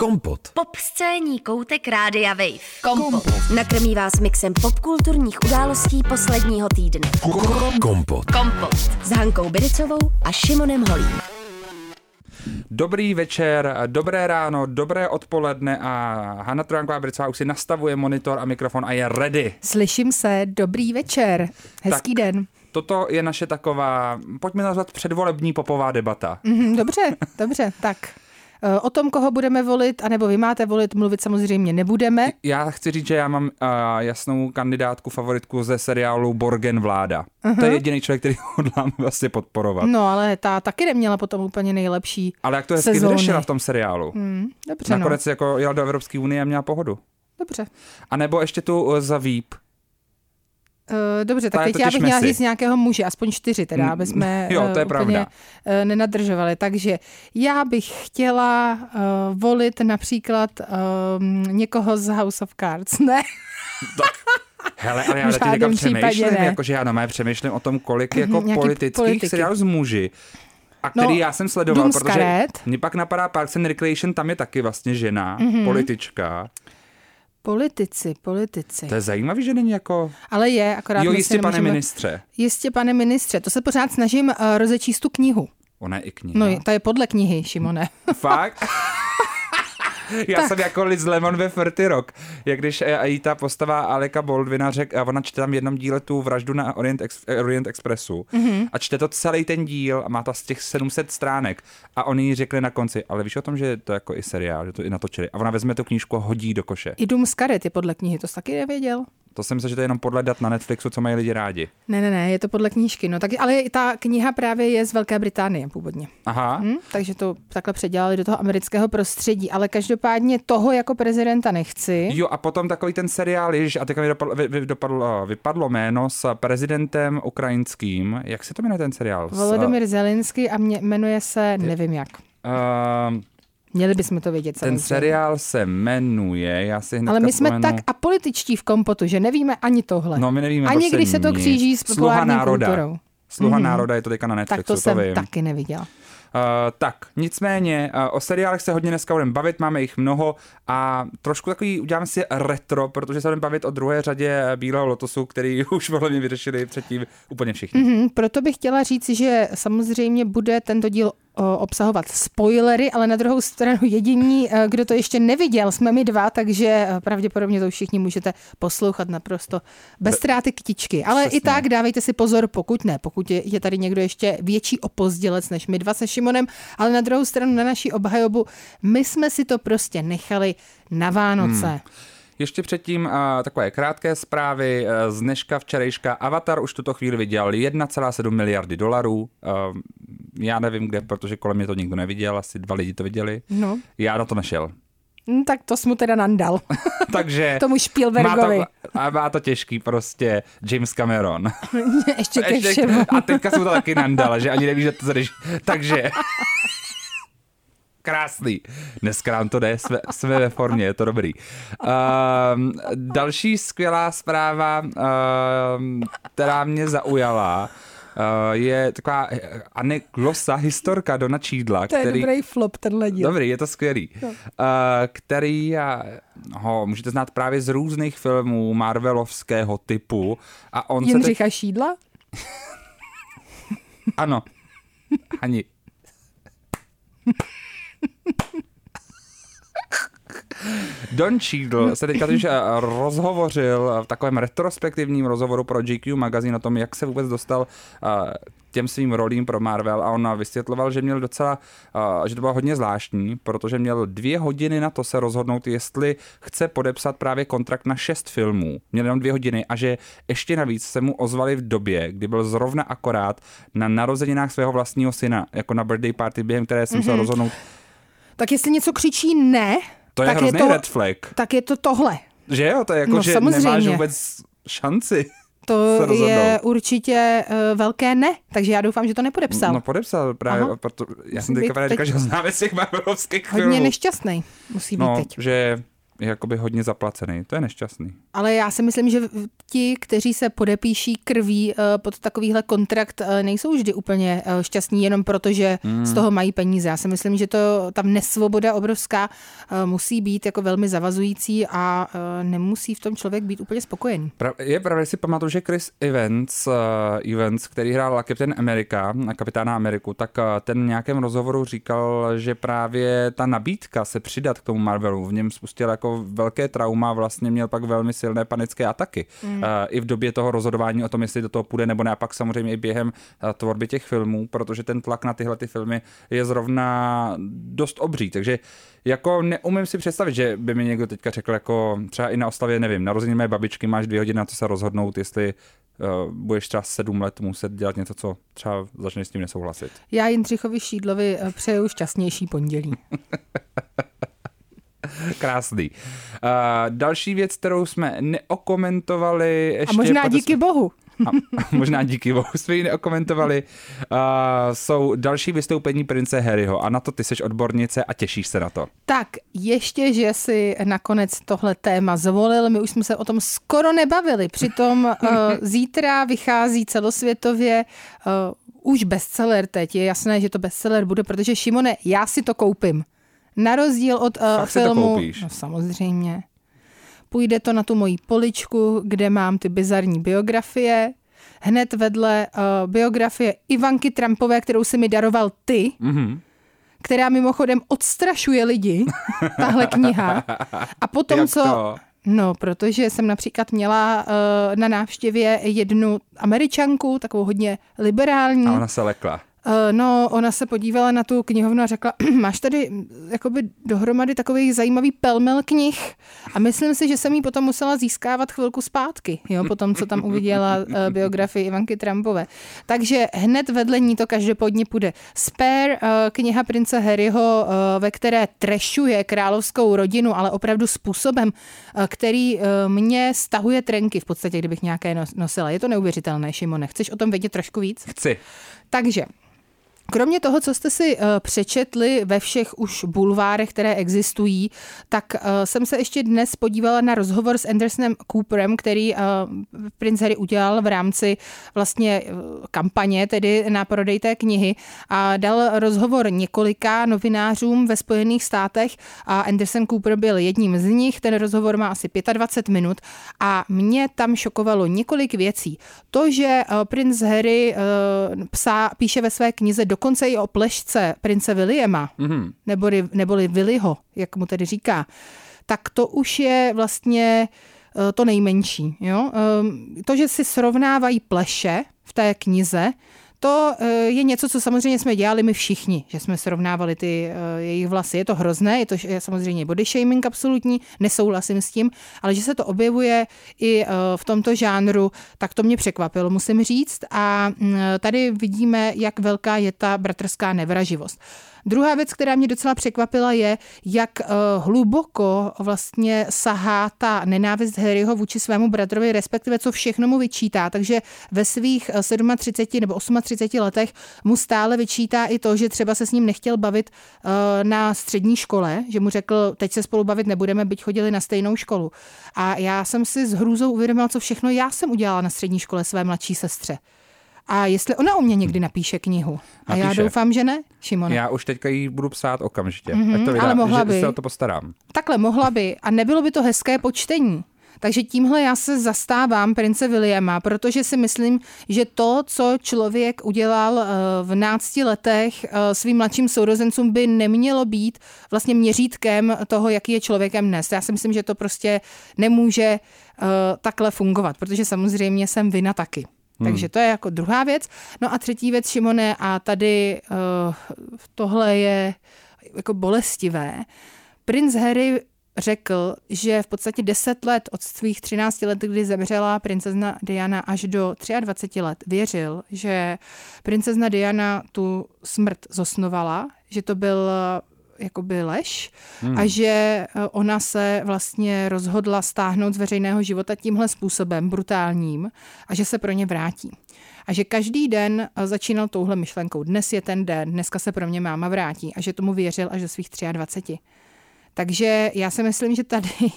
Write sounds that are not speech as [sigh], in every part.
Kompot. Pop scéní koutek Rádia Wave. Kompot. Nakrmí vás mixem popkulturních událostí posledního týdne. Kompot. Kompot. S Hankou Biricovou a Šimonem Holím. Dobrý večer, dobré ráno, dobré odpoledne a Hanna Trojánková Bricová už si nastavuje monitor a mikrofon a je ready. Slyším se, dobrý večer, hezký Tak. den. Toto je naše taková, pojďme nazvat předvolební popová debata. Mhm, dobře, dobře, tak. Eh, O tom, koho budeme volit, anebo vy máte volit, mluvit samozřejmě nebudeme. Já chci říct, že já mám uh, jasnou kandidátku, favoritku ze seriálu Borgen vláda. To je jediný člověk, který [laughs] hodlám vlastně podporovat. No, ale ta taky neměla potom úplně nejlepší Ale jak to hezky sezóny. vyřešila v tom seriálu. Hmm, dobře, Nakonec jako jela do Evropské unie a měla pohodu. no. Dobře. A nebo ještě tu uh, za Víp. Uh, dobře, Ta tak teď já bych měla říct nějakého muže, aspoň čtyři teda, Mm, aby jsme [laughs] jo, to je eh, pravda. úplně eh, nenadržovali. Takže já bych chtěla uh, volit například um, někoho z House of Cards, ne? Hele, ale já teď přemýšlím, ne. jakože já normálně přemýšlím o tom, kolik jako politických politiky. seriálů z muži, a který No, já jsem sledoval, protože mě pak napadá Parks and Recreation, tam je taky vlastně žena, Mhm. politička. Politici, politici. To je zajímavý, že není jako... Ale je, akorát jo, jistě, pane nemůžeme- ministře. Jistě, pane ministře, to se pořád snažím uh, rozečíst tu knihu. Ona je i kniha. No, ta je podle knihy, Šimone. Fakt? [laughs] Já jsem jako Liz Lemon ve Ferty Rock, jak když eh, jí ta postava Aleka Baldwina řek, a ona čte tam v jednom díle tu vraždu na Orient, Ex, eh, Orient Expressu mm-hmm. a čte to celý ten díl a má to z těch 700 stránek a oni jí řekli na konci, ale víš o tom, že je to jako i seriál, že to i natočili a ona vezme tu knížku a hodí do koše. I Dům z karet je podle knihy, to jsi taky nevěděl? To jsem myslel, že to je jenom podle dat na Netflixu, co mají lidi rádi. Ne, ne, ne, je to podle knížky. No, tak, ale ta kniha právě je z Velké Británie původně. Aha, Hm? Takže to takhle předělali do toho amerického prostředí. Ale každopádně toho jako prezidenta nechci. Jo, a potom takový ten seriál, ježiš, a teďka mi dopadlo, vy, vy, dopadlo, vypadlo jméno s prezidentem ukrajinským. Jak se to jmenuje ten seriál? Volodymyr Zelensky a mě, jmenuje se, nevím jak. Uh, Měli bychom to vědět ten samozřejmě. seriál se jmenuje, já si hnedka Ale my jsme vzpomenu. tak apolitičtí v kompotu, že nevíme ani tohle. No, my nevíme Ani prostě když se to kříží s Sluha populární národa. kulturou. Sluha Mhm. národa je to teďka na Netflixu, Tak to jsem vím. taky neviděla. Uh, tak, nicméně, uh, o seriálech se hodně dneska budeme bavit, máme jich mnoho a trošku takový, uděláme si retro, protože se budeme bavit o druhé řadě Bílého lotosu, který [laughs] už podle mě vyřešili předtím úplně všichni. Mhm, proto bych chtěla říct, že samozřejmě bude tento díl obsahovat spoilery, ale na druhou stranu jediní, eh, kdo to ještě neviděl, jsme my dva, takže eh, pravděpodobně to všichni můžete poslouchat naprosto bez ztráty kytičky. Ale Přesně. i tak dávejte si pozor, pokud ne, pokud je, je tady někdo ještě větší opozdělec než my dva se Šimonem, ale na druhou stranu na naší obhajobu, my jsme si to prostě nechali na Vánoce. Hmm. Ještě předtím uh, takové krátké zprávy uh, z dneška, včerejška. Avatar už tuto chvíli vydělal 1,7 miliardy dolarů. Uh, já nevím kde, protože kolem mě to nikdo neviděl, asi dva lidi to viděli. No, Já na to nešel. Hm, tak to jsme teda nandal. [laughs] Takže [laughs] Tomu má Spielbergovi. to, a má to těžký prostě James Cameron. [laughs] ještě ke Ještě, všemu. a teďka jsem to taky nandal, že ani nevíš, že to zadeš. Takže Krásný. Dneska nám to jde, jsme, jsme ve formě, je to dobrý. Um, další skvělá zpráva, um, která mě zaujala, uh, je taková eh, aneklosa, historka Dona Čídla, To je který... dobrý flop, tenhle díl. Dobrý, je to skvělý. No. Uh, který uh, ho můžete znát právě z různých filmů Marvelovského typu. A on se teď... Jindřicha Šídla? Ano. Ani. Don Cheadle se teďka totiž eh, rozhovořil v takovém retrospektivním rozhovoru pro GQ magazín o tom, jak se vůbec dostal eh, těm svým rolím pro Marvel a on vysvětloval, že měl docela, eh, že to bylo hodně zvláštní, protože měl dvě hodiny na to se rozhodnout, jestli chce podepsat právě kontrakt na šest filmů. Měl jenom dvě hodiny a že ještě navíc se mu ozvali v době, kdy byl zrovna akorát na narozeninách svého vlastního syna, jako na birthday party, během které jsem musel rozhodnout. Tak jestli něco křičí ne, To je tak hrozný je to, red flag. tak je to tohle. Že jo, to je jako, No, že samozřejmě. nemáš vůbec šanci. [laughs] To je určitě uh, velké ne, takže já doufám, že to nepodepsal. No podepsal právě, Aha. proto, já jsem teďka právě teď říkal, že ho známe z těch Marvelovských Hodně nešťastný musí být No, teď. že je jakoby hodně zaplacený. To je nešťastný. Ale já si myslím, že ti, kteří se podepíší krví eh, pod takovýhle kontrakt, eh, nejsou vždy úplně eh, šťastní jenom proto, že hmm. z toho mají peníze. Já si myslím, že to tam nesvoboda obrovská musí být jako velmi zavazující a nemusí v tom člověk být úplně spokojený. Je pravda, si pamatuju, že Chris Evans, Evans, který hrál Captain America, kapitána Ameriku, tak ten v nějakém rozhovoru říkal, že právě ta nabídka se přidat k tomu Marvelu v něm spustil jako velké trauma, vlastně měl pak velmi silné panické ataky. Mm. Uh, I v době toho rozhodování o tom, jestli do toho půjde nebo ne, a pak samozřejmě i během uh, tvorby těch filmů, protože ten tlak na tyhle ty filmy je zrovna dost obří. Takže jako neumím si představit, že by mi někdo teďka řekl, jako třeba i na oslavě, nevím, narození mé babičky máš dvě hodiny na to se rozhodnout, jestli uh, budeš třeba sedm let muset dělat něco, co třeba začneš s tím nesouhlasit. Já Jindřichovi Šídlovi přeju šťastnější pondělí. [laughs] Krásný. Uh, další věc, kterou jsme neokomentovali ještě... A možná díky jsme... bohu. A [laughs] možná díky bohu jsme ji neokomentovali. Uh, jsou další vystoupení prince Harryho a na to ty seš odbornice a těšíš se na to. Tak, ještě, že si nakonec tohle téma zvolil, my už jsme se o tom skoro nebavili. Přitom uh, [laughs] zítra vychází celosvětově uh, už bestseller teď. Je jasné, že to bestseller bude, protože Šimone, já si to koupím. Na rozdíl od uh, filmu... No samozřejmě. Půjde to na tu moji poličku, kde mám ty bizarní biografie. Hned vedle uh, biografie Ivanky Trumpové, kterou si mi daroval ty. Mm-hmm která mimochodem odstrašuje lidi, [laughs] tahle kniha. A potom, Jak co... To? No, protože jsem například měla uh, na návštěvě jednu američanku, takovou hodně liberální. A ona se lekla. Eh, no, ona se podívala na tu knihovnu a řekla, [clears throat] máš tady jakoby dohromady takový zajímavý pelmel knih a myslím si, že jsem jí potom musela získávat chvilku zpátky, jo, po tom, co tam uviděla uh, biografii Ivanky Trumpové. Takže hned vedle ní to každopádně půjde. Spare, uh, kniha prince Harryho, uh, ve které trešuje královskou rodinu, ale opravdu způsobem, který mě stahuje trenky v podstatě, kdybych nějaké nosila. Je to neuvěřitelné, Šimone. Chceš o tom vědět trošku víc? Chci. Takže Kromě toho, co jste si uh, přečetli ve všech už bulvárech, které existují, tak uh, jsem se ještě dnes podívala na rozhovor s Andersonem Cooperem, který uh, Prince Harry udělal v rámci vlastně kampaně, tedy na prodej té knihy a dal rozhovor několika novinářům ve Spojených státech a Anderson Cooper byl jedním z nich. Ten rozhovor má asi 25 minut a mě tam šokovalo několik věcí. To, že Prince Harry psá, píše ve své knize do dokonce i o plešce prince Williama, mm-hmm. neboli, neboli Willyho, jak mu tedy říká, tak to už je vlastně eh, to nejmenší. Jo? Ehm, to, že si srovnávají pleše v té knize, to eh, je něco, co samozřejmě jsme dělali my všichni, že jsme srovnávali ty eh, jejich vlasy. Je to hrozné, je to samozřejmě body shaming absolutní, nesouhlasím s tím, ale že se to objevuje i eh, v tomto žánru, tak to mě překvapilo, musím říct. A mm, tady vidíme, jak velká je ta bratrská nevraživost. Druhá věc, která mě docela překvapila, je, jak uh, hluboko vlastně sahá ta nenávist Harryho vůči svému bratrovi, respektive co všechno mu vyčítá. Takže ve svých 37 eh, nebo 38 letech mu stále vyčítá i to, že třeba se s ním nechtěl bavit uh, na střední škole, že mu řekl, teď se spolu bavit nebudeme, byť chodili na stejnou školu. A já jsem si s hrůzou uvědomila, co všechno já jsem udělala na střední škole své mladší sestře. A jestli ona u mě někdy napíše knihu. A napíše. já doufám, že ne, Šimone. Já už teďka ji budu psát okamžitě. Mm-hmm, to vydá, ale mohla že by. se o to postarám. Takhle mohla by. A nebylo by to hezké počtení. Takže tímhle já se zastávám prince Williama, protože si myslím, že to, co člověk udělal eh, v nácti letech eh, svým mladším sourozencům, by nemělo být vlastně měřítkem toho, jaký je člověkem dnes. Já si myslím, že to prostě nemůže eh, takhle fungovat, protože samozřejmě jsem vina taky. Hmm. Takže to je jako druhá věc. No a třetí věc, Šimone, a tady uh, tohle je jako bolestivé. Prince Harry řekl, že v podstatě 10 let od svých 13 let, kdy zemřela princezna Diana až do 23 let, věřil, že princezna Diana tu smrt zosnovala, že to byl jakoby lež hmm. a že eh, ona se vlastně rozhodla stáhnout z veřejného života tímhle způsobem brutálním a že se pro ně vrátí. A že každý den eh, začínal touhle myšlenkou. Dnes je ten den, dneska se pro mě máma vrátí a že tomu věřil až do svých 23. Takže já si myslím, že tady [laughs]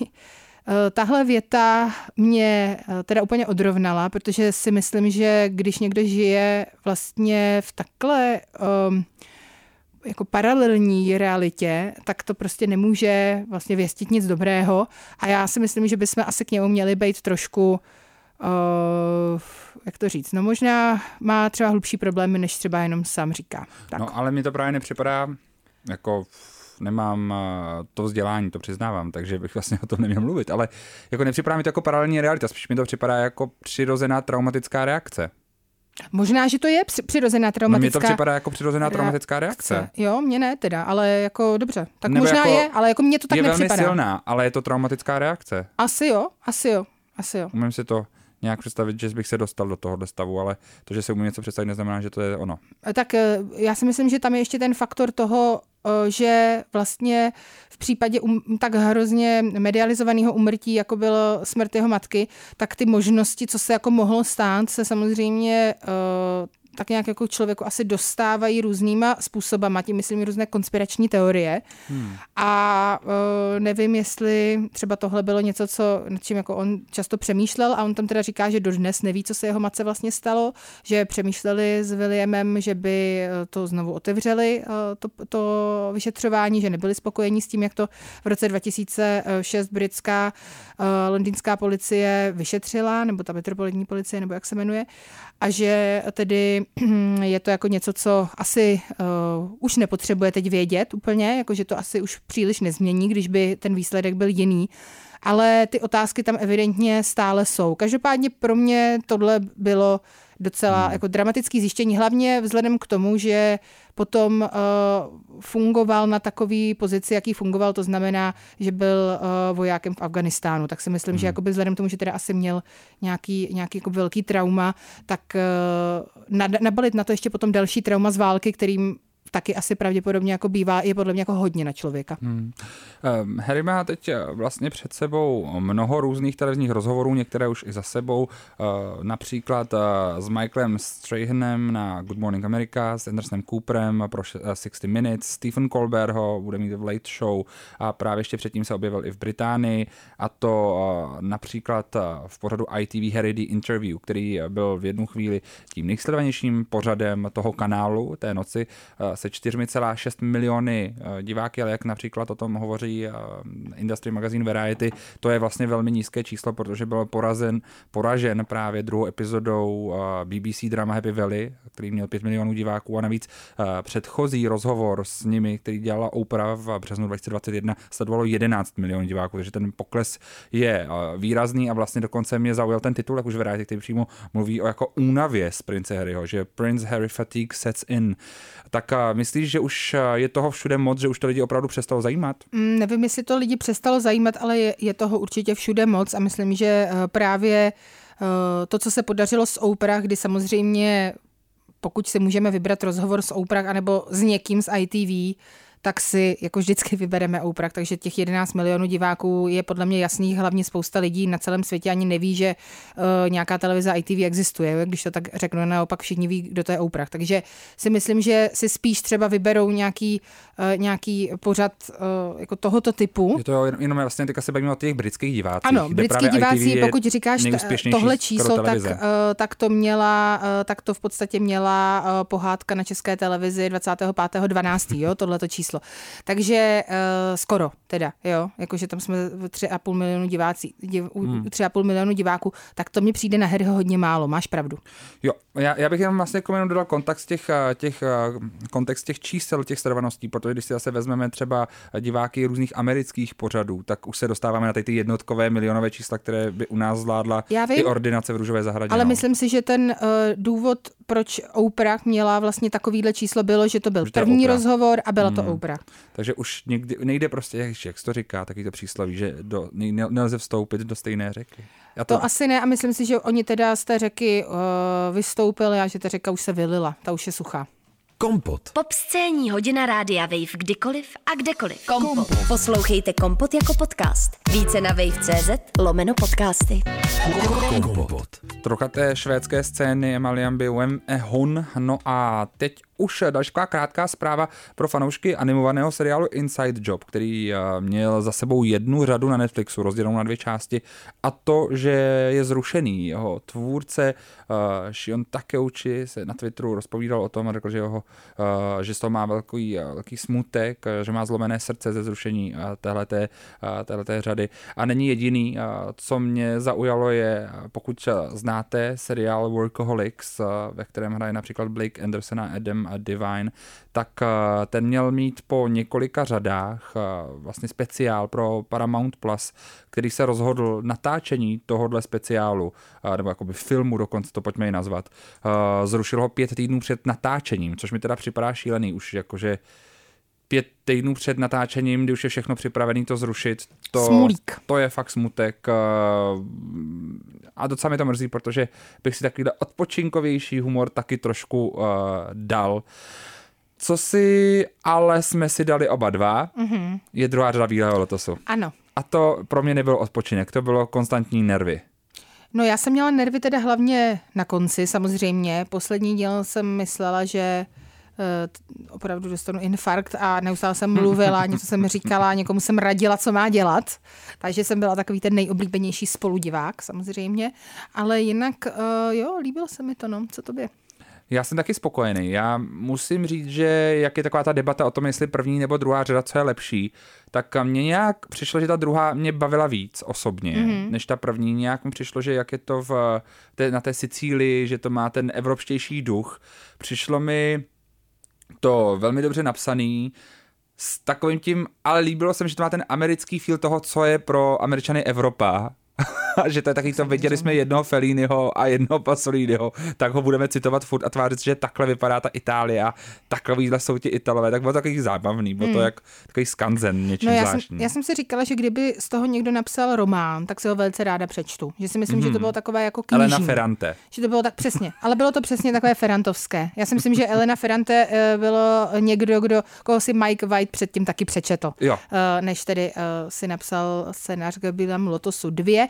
Eh, tahle věta mě teda úplně odrovnala, protože si myslím, že když někdo žije vlastně v takhle um, jako paralelní realitě, tak to prostě nemůže vlastně věstit nic dobrého. A já si myslím, že bychom asi k němu měli být trošku, uh, jak to říct, no možná má třeba hlubší problémy, než třeba jenom sám říká. Tak. No ale mi to právě nepřipadá jako nemám eh, to vzdělání, to přiznávám, takže bych vlastně o tom neměl mluvit, ale jako nepřipadá mi to jako paralelní realita, spíš mi to připadá jako přirozená traumatická reakce. Možná, že to je přirozená traumatická no, Mně to připadá jako přirozená traumatická reakce. reakce. Jo, mně ne teda, ale jako dobře. Tak Nebo možná jako je, ale jako mně to tak je nepřipadá. Je velmi silná, ale je to traumatická reakce. Asi jo, asi jo, asi jo. Umím si to nějak představit, že bych se dostal do tohohle stavu, ale to, že se umím něco představit, neznamená, že to je ono. Tak eh, já si myslím, že tam je ještě ten faktor toho, že vlastně v případě um, tak hrozně medializovaného umrtí, jako bylo smrt jeho matky, tak ty možnosti, co se jako mohlo stát, se samozřejmě uh, tak nějak jako člověku asi dostávají různýma způsobama, tím myslím různé konspirační teorie. Hmm. A uh, nevím, jestli třeba tohle bylo něco, co, nad čím jako on často přemýšlel a on tam teda říká, že dodnes neví, co se jeho matce vlastně stalo, že přemýšleli s Williamem, že by e, to znovu otevřeli, uh, to, to vyšetřování, že nebyli spokojení s tím, jak to v roce 2006 britská uh, londýnská policie vyšetřila, nebo ta metropolitní policie, nebo jak se jmenuje, a že tedy [clears throat] je to jako něco, co asi uh, už nepotřebuje teď vědět úplně, jakože to asi už příliš nezmění, když by ten výsledek byl jiný. Ale ty otázky tam evidentně stále jsou. Každopádně pro mě tohle bylo docela hmm. jako dramatický zjištění, hlavně vzhledem k tomu, že potom uh, fungoval na takový pozici, jaký fungoval, to znamená, že byl uh, vojákem v Afganistánu, tak si myslím, hmm. že jakoby vzhledem k tomu, že teda asi měl nějaký, nějaký jako velký trauma, tak uh, nabalit na to ještě potom další trauma z války, kterým taky asi pravděpodobně jako bývá, je podle mě jako hodně na člověka. Hmm. Um, Harry má teď eh, vlastně před sebou mnoho různých televizních rozhovorů, některé už i za sebou, uh, například uh, s Michaelem Strahanem na Good Morning America, s Andersonem Cooperem pro 60 Minutes, Stephen Colbert ho bude mít v Late Show a právě ještě předtím se objevil i v Británii a to například v pořadu ITV Harry The Interview, který byl v jednu chvíli tím nejsledovanějším pořadem toho kanálu té noci se 4,6 miliony eh, diváky, ale jak například o tom hovoří eh, Industry Magazine Variety, to je vlastně velmi nízké číslo, protože byl porazen, poražen právě druhou epizodou eh, BBC drama Happy Valley, který měl 5 milionů diváků a navíc předchozí rozhovor s nimi, který dělala Oprah v březnu 2021, sledovalo 11 milionů diváků, takže ten pokles je výrazný a vlastně dokonce mě zaujal ten titul, jak už Variety, který přímo mluví o jako únavě z prince Harryho, že Prince Harry fatigue sets in. Tak myslíš, že už je toho všude moc, že už to lidi opravdu přestalo zajímat? Mm, nevím, jestli to lidi přestalo zajímat, ale je, je toho určitě všude moc a myslím, že eh, právě eh, to, co se podařilo s Oprah, kdy samozřejmě pokud si můžeme vybrat rozhovor s Oprah anebo s někým z ITV, tak si jako vždycky [laughs] vybereme Oprah, takže těch 11 milionů diváků je podle mě jasných, hlavně spousta lidí na celém světě ani neví, že uh, nějaká televize ITV existuje, když to tak řeknu, naopak všichni ví, kdo to je Oprah. Takže si myslím, že si spíš třeba vyberou nějaký, uh, nějaký pořad uh, jako tohoto typu. Je to jenom vlastně teďka se bavíme o těch britských divácích. Ano, britský diváci, pokud říkáš tohle číslo, tak, uh, tak to měla, uh, tak to v podstatě měla uh, pohádka na české televizi 25.12. jo, tohleto číslo číslo. Takže uh, skoro teda, jo, jakože tam jsme 3,5 milionu diváci, div, hmm. 3,5 milionu diváků, tak to mi přijde na Harryho hodně málo, máš pravdu. Jo, já, já bych jenom vlastně jako jenom dodal kontext těch, eh, těch, eh, kontext těch čísel, těch sledovaností, protože když si zase vezmeme třeba diváky různých amerických pořadů, tak už se dostáváme na ty, ty jednotkové milionové čísla, které by u nás zvládla já vím, i ordinace v Růžové zahradě. Ale no. myslím si, že ten uh, důvod, proč Oprah měla vlastně takovýhle číslo, bylo, že to byl že první rozhovor a byla hmm. to Oprah. Takže už někdy, nejde prostě, jak, jak to říká, taky to přísloví, že do, nelze vstoupit do stejné řeky. Já to... to asi ne a myslím si, že oni teda z té řeky uh, vystoupili a že ta řeka už se vylila, ta už je suchá. Kompot. Pop scéní hodina rádia Wave kdykoliv a kdekoliv. Kompot. Poslouchejte Kompot jako podcast. Více na wave.cz lomeno podcasty. Kompot. Trocha té švédské scény Emalian by Wem e Hun. No a teď už další krátká zpráva pro fanoušky animovaného seriálu Inside Job, který eh, měl za sebou jednu řadu na Netflixu, rozdělenou na dvě části, a to, že je zrušený. Jeho tvůrce uh, Shion Takeuchi se na Twitteru rozpovídal o tom a řekl, že, jeho, uh, že z toho má velký, uh, velký smutek, že má zlomené srdce ze zrušení téhleté, téhleté řady. A není jediný, co mě zaujalo je, pokud znáte seriál Workaholics, ve kterém hraje například Blake Anderson a Adam Divine, tak uh, ten měl mít po několika řadách uh, vlastně speciál pro Paramount Plus, který se rozhodl natáčení tohohle speciálu, uh, nebo jakoby filmu dokonce to pojďme ji nazvat, zrušil ho pět týdnů před natáčením, což mi teda připadá šílený už jakože pět týdnů před natáčením, kdy už je všechno připravené to zrušit, to, Smulík. to je fakt smutek a docela mi to mrzí, protože bych si takovýhle odpočinkovější humor taky trošku dal. Co si ale jsme si dali oba dva, mm-hmm. je druhá řada Bílého lotosu. Ano. A to pro mě nebyl odpočinek, to bylo konstantní nervy. No já jsem měla nervy teda hlavně na konci samozřejmě. Poslední díl jsem myslela, že uh, opravdu dostanu infarkt a neustále jsem mluvila, [laughs] něco jsem říkala, někomu jsem radila, co má dělat. Takže jsem byla takový ten nejoblíbenější spoludivák samozřejmě. Ale jinak, uh, jo, líbilo se mi to, no. Co tobě? Já jsem taky spokojený. Já musím říct, že jak je taková ta debata o tom, jestli první nebo druhá řada, co je lepší, tak mně nějak přišlo, že ta druhá mě bavila víc osobně, mm-hmm. než ta první. Nějak mi přišlo, že jak je to v, té, na té Sicílii, že to má ten evropštější duch. Přišlo mi to velmi dobře napsaný, s takovým tím, ale líbilo se mi, že to má ten americký feel toho, co je pro Američany Evropa [laughs] [laughs] že to je taky to, viděli jsme jednoho Felliniho a jednoho Pasoliniho, tak ho budeme citovat furt a tvářit, že takhle vypadá ta Itálie a takovýhle jsou ti Italové, tak bylo to takový zábavný, bylo to hmm. jak takový skanzen něčím no já zvláštní. Jsem, já jsem si říkala, že kdyby z toho někdo napsal román, tak si ho velice ráda přečtu. Že si myslím, hmm. že to bylo takové jako knižní. Elena Ferrante. Že to bylo tak přesně, ale bylo to přesně takové Ferrantovské. Já si myslím, že Elena Ferrante eh, bylo někdo, kdo, koho si Mike White předtím taky přečetl, jo. Eh, než tedy eh, si napsal scénář Gabriela Lotosu 2.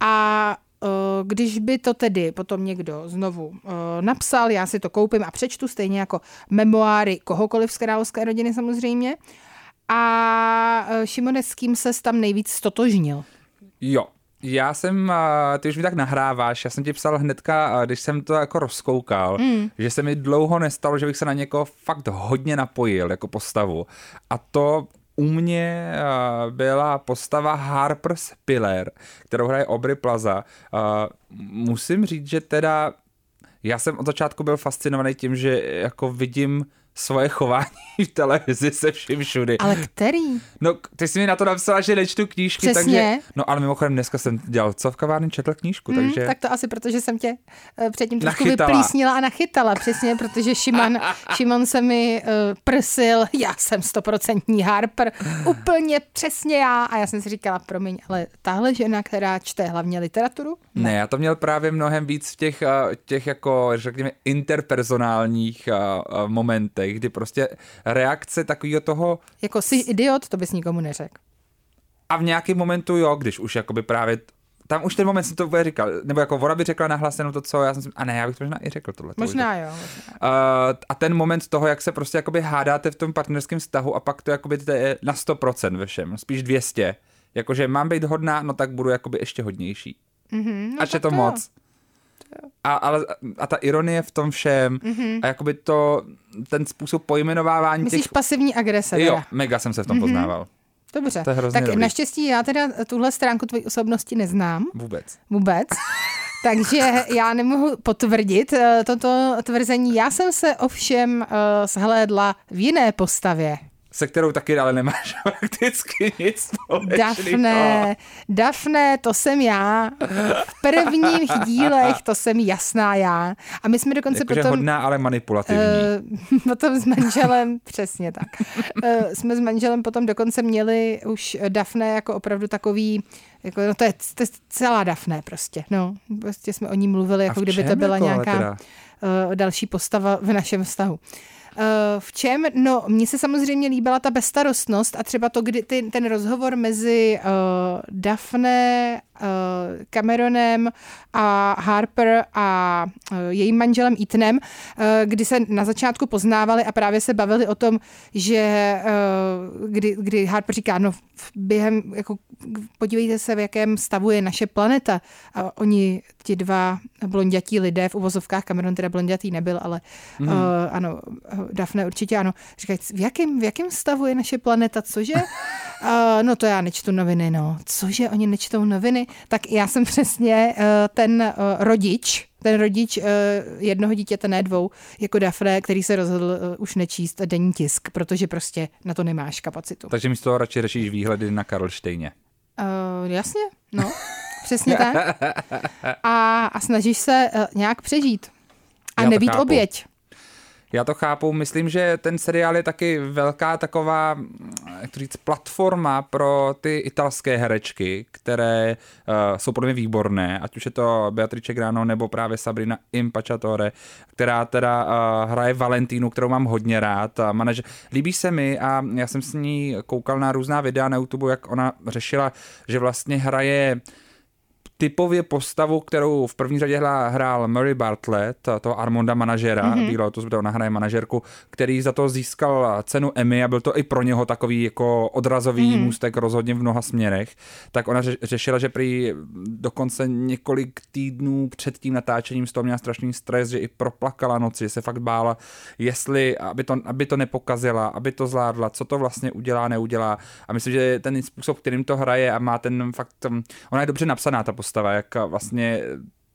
A eh, když by to tedy potom někdo znovu uh, napsal, já si to koupím a přečtu, stejně jako memoáry kohokoliv z královské rodiny samozřejmě. A uh, Šimone, s kým se tam nejvíc stotožnil? Jo, já jsem, ty už mi tak nahráváš, já jsem ti psal hnedka, když jsem to jako rozkoukal, mm. že se mi dlouho nestalo, že bych se na někoho fakt hodně napojil jako postavu. A to u mě uh, byla postava Harper Spiller, kterou hraje Aubrey Plaza. Uh, musím říct, že teda já jsem od začátku byl fascinovaný tím, že jako vidím svoje chování [laughs] v televizi se vším všudy. Ale který? No, ty jsi mi na to napsala, že nečtu knížky, Přesně. takže... No, ale mimochodem dneska jsem dělal co v kavárně, četl knížku, hmm, takže... Tak to asi protože jsem tě uh, předtím trošku Nachytala. vyplísnila a nachytala, přesně, protože Šimon, [laughs] Šimon se mi uh, prsil, já jsem stoprocentní Harper, úplně přesně já a já jsem si říkala, promiň, ale tahle žena, která čte hlavně literaturu? Ne, já to měl právě mnohem víc v těch, uh, těch jako, řekněme, interpersonálních uh, momentech, kdy prostě reakce takového toho... Jako jsi idiot, to bys nikomu neřekl. A v nějakém momentu jo, když už jakoby právě tam už ten moment jsem to říkal, nebo jako ona by řekla nahlas jenom to, co já jsem si, a ne, já bych to možná i řekl tohle. Možná jo. Možná. Uh, a ten moment toho, jak se prostě jakoby hádáte v tom partnerském vztahu a pak to jakoby to je na 100% ve všem, spíš 200. Jakože mám být hodná, no tak budu jakoby ještě hodnější. Mm-hmm, no Až je to, to moc. A, ale, a ta ironie v tom všem mm-hmm. a jakoby to, ten způsob pojmenovávání Myslíš těch... pasivní agrese? Jo, teda? mega jsem se v tom mm-hmm. poznával. Dobře, To je hrozně tak dobrý. naštěstí já teda tuhle stránku tvojí osobnosti neznám Vůbec. vůbec. [laughs] Takže já nemohu potvrdit eh, toto tvrzení. Já jsem se ovšem uh, shlédla v jiné postavě. Se kterou taky ale nemáš [laughs] prakticky nic společného. Dafne, Dafne, to jsem já. V prvních [laughs] dílech to jsem jasná já. A my jsme dokonce Jakože potom... hodná, ale manipulativní. Uh, [laughs] potom s manželem, přesně tak. Uh, jsme s manželem potom dokonce měli už Dafne jako opravdu takový, jako, no to je, to je celá Dafne prostě, no. Prostě jsme o ní mluvili, jako kdyby to byla jako nějaká teda? uh, další postava v našem vztahu. V čem? No, mně se samozřejmě líbila ta bezstarostnost a třeba to, kdy ty, ten rozhovor mezi uh, Daphne, uh, Cameronem a Harper a uh, jejím manželem Ethanem, uh, kdy se na začátku poznávali a právě se bavili o tom, že uh, kdy, kdy Harper říká, no během, jako podívejte se, v jakém stavu je naše planeta. A oni, ti dva blondětí lidé, v uvozovkách Cameron teda blondětý nebyl, ale mm. uh, ano, Daphne určitě ano. Říkají, v jakém, v jakém stavu je naše planeta, cože? uh, no to já nečtu noviny, no. Cože, oni nečtou noviny? Tak já jsem přesně uh, ten uh, rodič, ten rodič uh, jednoho dítěte, ne dvou, jako Dafne, který se rozhodl uh, už nečíst denní tisk, protože prostě na to nemáš kapacitu. Takže místo toho radši řešíš výhledy na Karlštejně. Uh, jasně, no. Přesně tak. [laughs] A, a snažíš se uh, nějak přežít. A Já nebýt oběť. Já to chápu, myslím, že ten seriál je taky velká taková, jak to říct, platforma pro ty italské herečky, které uh, jsou podle mě výborné, ať už je to Beatrice Grano nebo právě Sabrina Impacciatore, která teda uh, hraje Valentínu, kterou mám hodně rád. A líbí se mi a já jsem s ní koukal na různá videa na YouTube, jak ona řešila, že vlastně hraje uh, typově postavu, kterou v první řadě hrál Murray Bartlett, toho Armonda manažera, mm-hmm. Bílého, to ona hraje manažerku, který za to získal cenu Emmy a byl to i pro něho takový jako odrazový mm-hmm. můstek rozhodně v mnoha směrech, tak ona řešila, že prý dokonce několik týdnů před tím natáčením z toho měla strašný stres, že i proplakala noci, že se fakt bála, jestli, aby to, aby to nepokazila, aby to zvládla, co to vlastně udělá, neudělá. A myslím, že ten způsob, kterým to hraje a má ten fakt, ona je dobře napsaná, ta postava, jak vlastně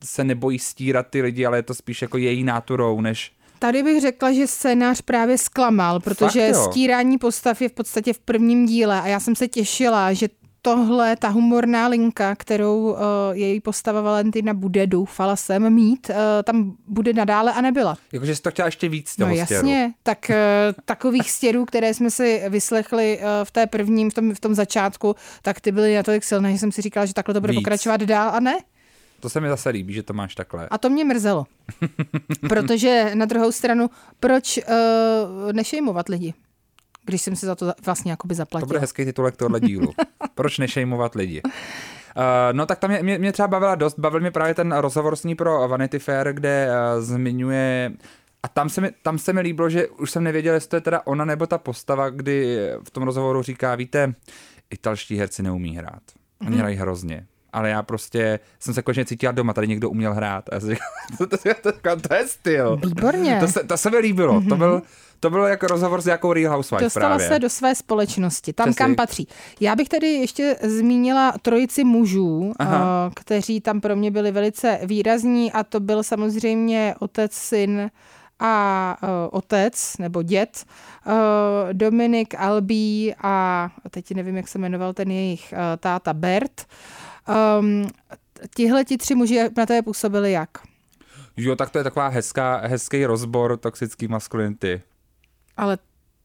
se nebojí stírat ty lidi, ale je to spíš jako její náturou, než Tady bych řekla, že scénář právě zklamal, protože stírání postav je v podstatě v prvním díle a já jsem se těšila, že tohle, ta humorná linka, kterou uh, její postava Valentina bude, doufala jsem mít, uh, tam bude nadále a nebyla. Jakože jsi to chtěla ještě víc toho No jasně, stěru. tak uh, takových stěrů, které jsme si vyslechli uh, v té prvním, v tom, v tom začátku, tak ty byly natolik silné, že jsem si říkala, že takhle to bude víc. pokračovat dál a ne. To se mi zase líbí, že to máš takhle. A to mě mrzelo. [laughs] Protože na druhou stranu, proč uh, nešejmovat lidi? Když jsem si za to vlastně jakoby zaplatil. To bude hezký titulek tohle dílu. [laughs] Proč nešejmovat lidi? Uh, no tak tam mě, mě třeba bavila dost, bavil mě právě ten rozhovor s ní pro Vanity Fair, kde uh, zmiňuje a tam se, mi, tam se mi líbilo, že už jsem nevěděl, jestli to je teda ona nebo ta postava, kdy v tom rozhovoru říká, víte, italští herci neumí hrát. Oni mm-hmm. hrají hrozně ale já prostě jsem se konečně cítila doma, tady někdo uměl hrát. A já jsem říkal, [laughs] to, to, to, to, to je styl. Výborně. To se, to se mi líbilo. Mm-hmm. To byl, to bylo jako rozhovor s jakou Real Housewife Dostala právě. se do své společnosti, tam Přesný. kam patří. Já bych tady ještě zmínila trojici mužů, Aha. Eh, kteří tam pro mě byli velice výrazní a to byl samozřejmě otec, syn a uh, otec nebo dět, uh, Dominik Albí a teď nevím, jak se jmenoval ten jejich uh, táta Bert. Um, tihle ti tři muži na té působili jak? Jo, tak to je taková hezká, hezký rozbor toxický maskulinity ale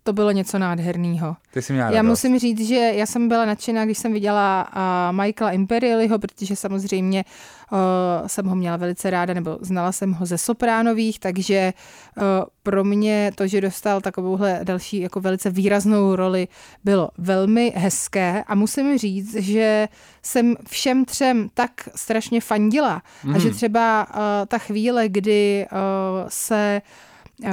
to bylo něco nádherného. Ty jsi měla Já radost. musím říct, že já jsem byla nadšená, když jsem viděla uh, Michaela Imperialiho, protože samozřejmě uh, jsem ho měla velice ráda, nebo znala jsem ho ze Sopránových, takže uh, pro mě to, že dostal takovouhle další jako velice výraznou roli, bylo velmi hezké a musím říct, že jsem všem třem tak strašně fandila mm. a že mhm. třeba uh, ta chvíle, kdy uh, se uh, uh,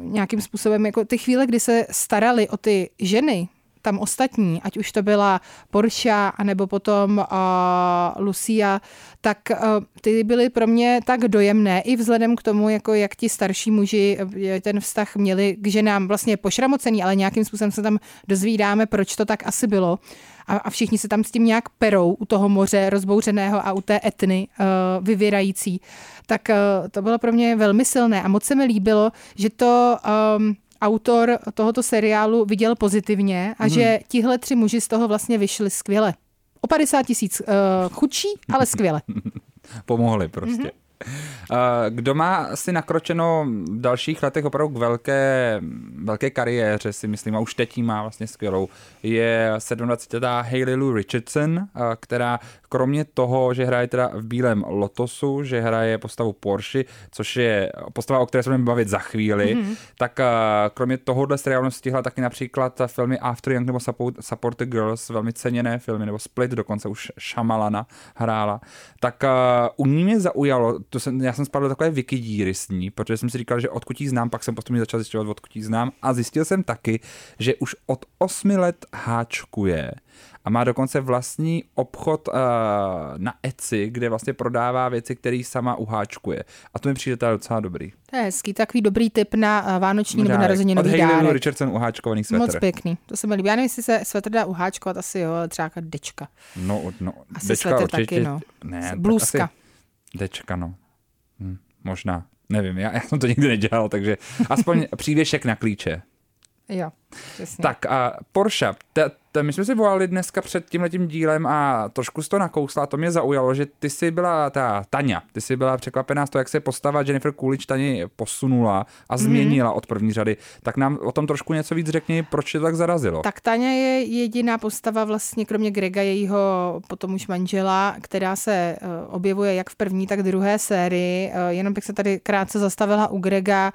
nějakým způsobem, jako ty chvíle, kdy se starali o ty ženy, tam ostatní, ať už to byla Porsche, anebo potom uh, Lucia, tak uh, ty byly pro mě tak dojemné i vzhledem k tomu, jako jak ti starší muži ten vztah měli k ženám vlastně pošramocený, ale nějakým způsobem se tam dozvídáme, proč to tak asi bylo a, a všichni se tam s tím nějak perou u toho moře rozbouřeného a u té etny uh, vyvěrající, tak uh, to bylo pro mě velmi silné a moc se mi líbilo, že to um, autor tohoto seriálu viděl pozitivně a hmm. že tihle tři muži z toho vlastně vyšli skvěle. O 50 tisíc uh, chudší, ale skvěle. [laughs] Pomohli prostě. Mm-hmm. [laughs] Eh, Kdo má asi nakročeno v dalších letech opravdu k velké, velké kariéře, si myslím, a už teď má vlastně skvělou, je 27-letá Hayley Lou Richardson, eh, která kromě toho, že hraje teda v Bílém Lotosu, že hraje postavu Porsche, což je postava, o které se budeme bavit za chvíli, mm-hmm. tak eh, kromě tohohle seriálu stihla taky například filmy After Young nebo Support, Support the Girls, velmi ceněné filmy, nebo Split dokonce už Shamalana hrála. Tak uh, u ní mě zaujalo, to jsem, já jsem spadl do takové wikidíry s ní, protože jsem si říkal, že odkud jí znám, pak jsem postupně začal zjišťovat, odkud jí znám a zjistil jsem taky, že už od osmi let háčkuje a má dokonce vlastní obchod uh, na Etsy, kde vlastně prodává věci, které sama uháčkuje. A to mi přijde teda docela dobrý. To je hezký, takový dobrý tip na eh, vánoční nebo Dárek. narozeninový Od dárek. Richardson uháčkovaný svetr. Moc pěkný, to se mi líbí. Já nevím, jestli se svetr dá uháčkovat, asi jo, ale třeba jaká dečka. No, no Asi dečka svetr určitě. taky, no. Ne, tak Blůzka. asi Dečka, no. Hm, možná. Nevím, já, já jsem to nikdy nedělal, takže aspoň [laughs] přívěšek na klíče. Jo, přesně. Tak a Porsche, te, te, my jsme si volali dneska před tímhletím dílem a trošku to nakousla, to mě zaujalo, že ty jsi byla ta Tania, ty jsi byla překvapená z toho, jak se postava Jennifer Coolidge Tani posunula a Mhm. změnila od první řady. Tak nám o tom trošku něco víc řekni, proč tě to tak zarazilo. Tak Tania je jediná postava vlastně, kromě Grega, jejího potom už manžela, která se eh, objevuje jak v první, tak druhé sérii. Eh, Jenom bych se tady krátce zastavila u Grega.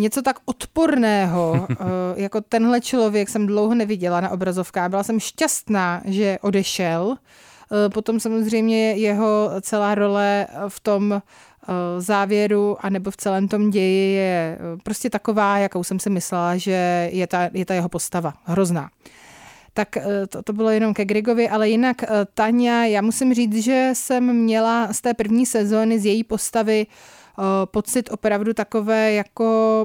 Něco tak odporného, [laughs] eh, jako tenhle člověk jsem dlouho neviděla na obrazovkách. Byla jsem šťastná, že odešel. Eh, Potom samozřejmě jeho celá role v tom eh, závěru a nebo v celém tom ději je prostě taková, jakou jsem si myslela, že je ta, je ta jeho postava. Hrozná. Tak to, to bylo jenom ke Gregovi, ale jinak Tania, já musím říct, že jsem měla z té první sezóny z její postavy eh, pocit opravdu takové jako,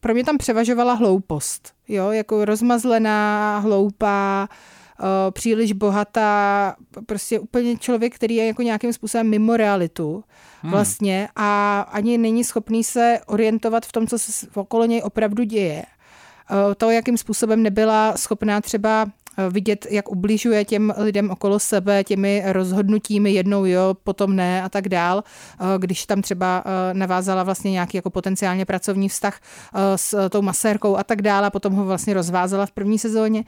pro mě tam převažovala hloupost, jo, jako rozmazlená, hloupá, eh, příliš bohatá, prostě úplně člověk, který je jako nějakým způsobem mimo realitu vlastně a ani není schopný se orientovat v tom, co se okolo něj opravdu děje. Eh, To, jakým způsobem nebyla schopná třeba eh, vidět, jak ubližuje těm lidem okolo sebe, těmi rozhodnutími jednou jo, potom ne a tak dál, eh, když tam třeba eh, navázala vlastně nějaký jako potenciálně pracovní vztah eh, s tou masérkou a tak dále a potom ho vlastně rozvázala v první sezóně.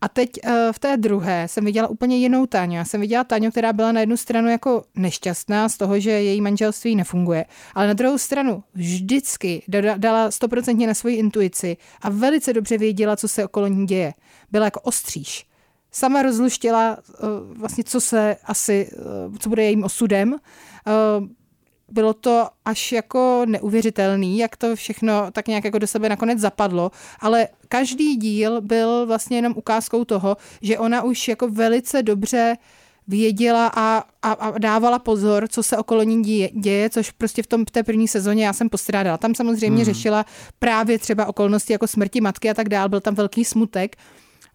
A teď eh, v té druhé jsem viděla úplně jinou Táňu. Já jsem viděla Táňu, která byla na jednu stranu jako nešťastná z toho, že její manželství nefunguje, ale na druhou stranu vždycky dala- stoprocentně na svoji intuici a velice dobře věděla, co se okolo ní děje. Byla jako ostříž. Sama rozluštila eh, vlastně, co se asi, eh, co bude jejím osudem. Bylo to až jako neuvěřitelný, jak to všechno tak nějak jako do sebe nakonec zapadlo, ale každý díl byl vlastně jenom ukázkou toho, že ona už jako velice dobře věděla a, a, a dávala pozor, co se okolo ní děje, děje, což prostě v tom v té první sezóně já jsem postrádala. Tam samozřejmě hmm. řešila právě třeba okolnosti jako smrti matky a tak dál, byl tam velký smutek,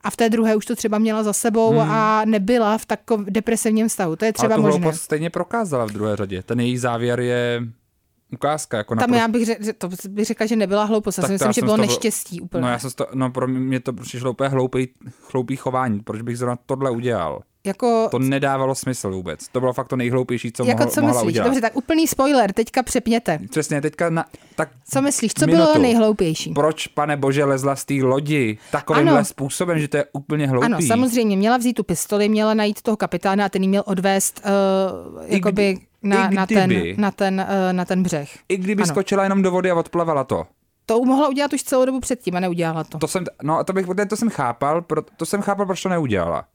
a v té druhé už to třeba měla za sebou hmm. a nebyla v takovém depresivním stavu. To je třeba Ale tu možné. hloupost stejně prokázala v druhé řadě. Ten její závěr je ukázka. Jako Tam napro- já bych, řek, to bych řekla, že nebyla hloupost. Já Tak si to myslím, já že bylo toho- neštěstí úplně. No já jsem to, no pro mě to přišlo úplně hloupý, hloupý chování. Proč bych zrovna tohle udělal? Jako, To nedávalo smysl vůbec. To bylo fakt to nejhloupější, co, jako mohl, co mohla myslíš? udělat. Dobře, tak úplný spoiler, teďka přepněte. Přesně, teďka na, tak Co myslíš, co minutu. bylo nejhloupější? Proč, pane bože, lezla z té lodi takovýmhle Ano. způsobem, že to je úplně hloupý? Ano, samozřejmě, měla vzít tu pistoli, měla najít toho kapitána a ten jí měl odvést uh, jakoby kdy- na, na, ten, na, ten, uh, na ten břeh. I kdyby Ano. skočila jenom do vody a odplavala to. To mohla udělat už celou dobu předtím a neudělala to. To jsem, no to bych, to jsem chápal, pro, to jsem chápal, proč to neudělala.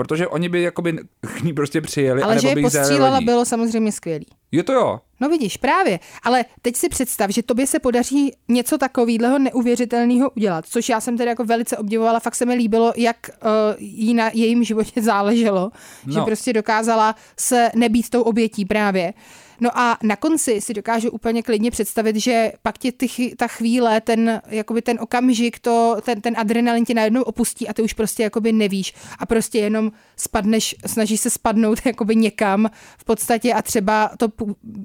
Protože oni by jakoby k ní prostě přijeli, Ale že je postřílela, bylo samozřejmě skvělý. Jo to jo. No vidíš, právě. Ale teď si představ, že tobě se podaří něco takového neuvěřitelného udělat, což já jsem tedy jako velice obdivovala, fakt se mi líbilo, jak uh, jí na jejím životě [laughs] záleželo, no. že prostě dokázala se nebýt tou obětí právě. No a na konci si dokážu úplně klidně představit, že pak tě ty, ta chvíle, ten, jakoby ten okamžik, to, ten, ten adrenalin tě najednou opustí a ty už prostě jakoby nevíš a prostě jenom spadneš, snažíš se spadnout [laughs] jakoby někam v podstatě a třeba to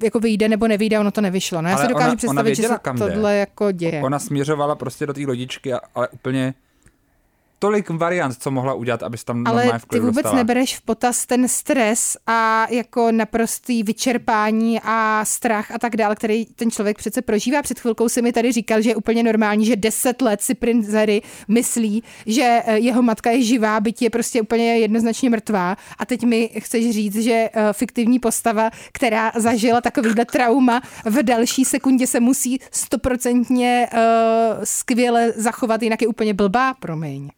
jako vyjde nebo nevyjde, ono to nevyšlo. No já Ale si dokážu ona- ona představit, že věděla, se kam jde. tohle jako děje. Ona směřovala prostě do té lodičky, ale úplně tolik variant, co mohla udělat, abys tam Ale normálně v ty vůbec dostala. nebereš v potaz ten stres a jako naprostý vyčerpání a strach a tak dále, který ten člověk přece prožívá. Před chvilkou si mi tady říkal, že je úplně normální, že deset let si princ Harry myslí, že eh, jeho matka je živá, byť je prostě úplně jednoznačně mrtvá. A teď mi chceš říct, že eh, fiktivní postava, která zažila takovýhle trauma, v další sekundě se musí stoprocentně uh, skvěle zachovat, jinak je úplně blbá, promiň.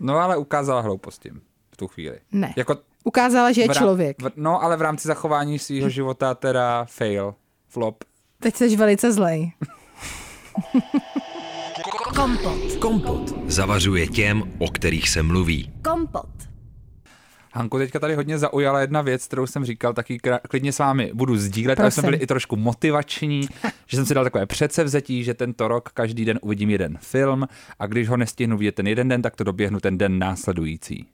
No ale ukázala hlouposti v tu chvíli. Ne. Jako Ukázala, že je v člověk. V, no, ale v rámci zachování svého života teda fail, flop. Teď jsi velice zlej. Kompot. Kompot zavařuje těm, o kterých se mluví. Kompot. Hanku, teďka tady hodně zaujala jedna věc, kterou jsem říkal, taky klidně s vámi budu sdílet, ale jsme Prosím. byli i trošku motivační, [laughs] že jsem si dal takové předsevzetí, že tento rok každý den uvidím jeden film a když ho nestihnu vidět ten jeden den, tak to doběhnu ten den následující.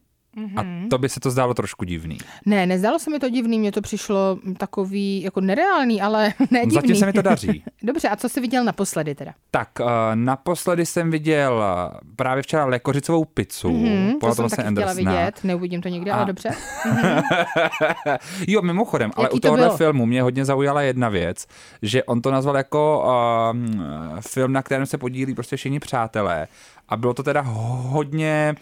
A Mhm. to by se to zdálo trošku divný. Ne, nezdalo se mi to divný, mně to přišlo takový jako nereálný, ale [laughs] ne divný. Zatím se mi to daří. [laughs] Dobře, a co jsi viděl naposledy teda? Tak, uh, naposledy jsem viděl uh, právě včera lekořicovou pizzu. Hmm, to jsem Thomase taky chtěla Andersona. vidět, neuvidím to nikde, ale A- dobře. [laughs] jo, mimochodem, ale Jaký u to tohohle bylo? filmu mě hodně zaujala jedna věc, že on to nazval jako um, film, na kterém se podílí prostě všichni přátelé. A bylo to teda hodně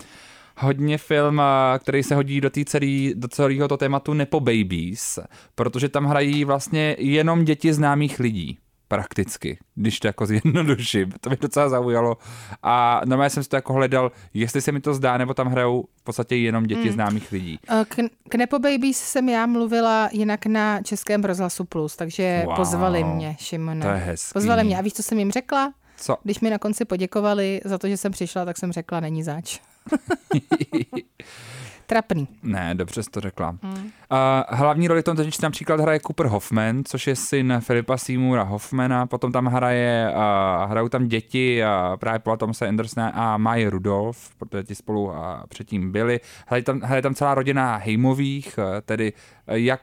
hodně film, který se hodí do, celý, do celého to tématu Nepo Babies, protože tam hrají vlastně jenom děti známých lidí prakticky, když to jako zjednoduším. To mě docela zaujalo. A normálně jsem si to jako hledal, jestli se mi to zdá, nebo tam hrajou v podstatě jenom děti Hmm. známých lidí. Eh, K, k Nepo Babies jsem já mluvila jinak na Českém rozhlasu Plus, takže Wow, pozvali mě, Šimone. to je hezký. Pozvali mě. A víš, co jsem jim řekla? Co? Když mi na konci poděkovali za to, že jsem přišla, tak jsem řekla, není zač. [laughs] Trapný. Ne, dobře jsi to řekla. Hmm. Uh, hlavní roli v tom totiž například hraje Cooper Hoffman, což je syn Filipa Seymoura Hoffmana, potom tam hraje, uh, hrajou tam děti, uh, právě Paula Thomase Andersona a Maya Rudolph, protože ti spolu uh, předtím byli. Hraje tam, hraje tam celá rodina Hejmových, uh, tedy uh, jak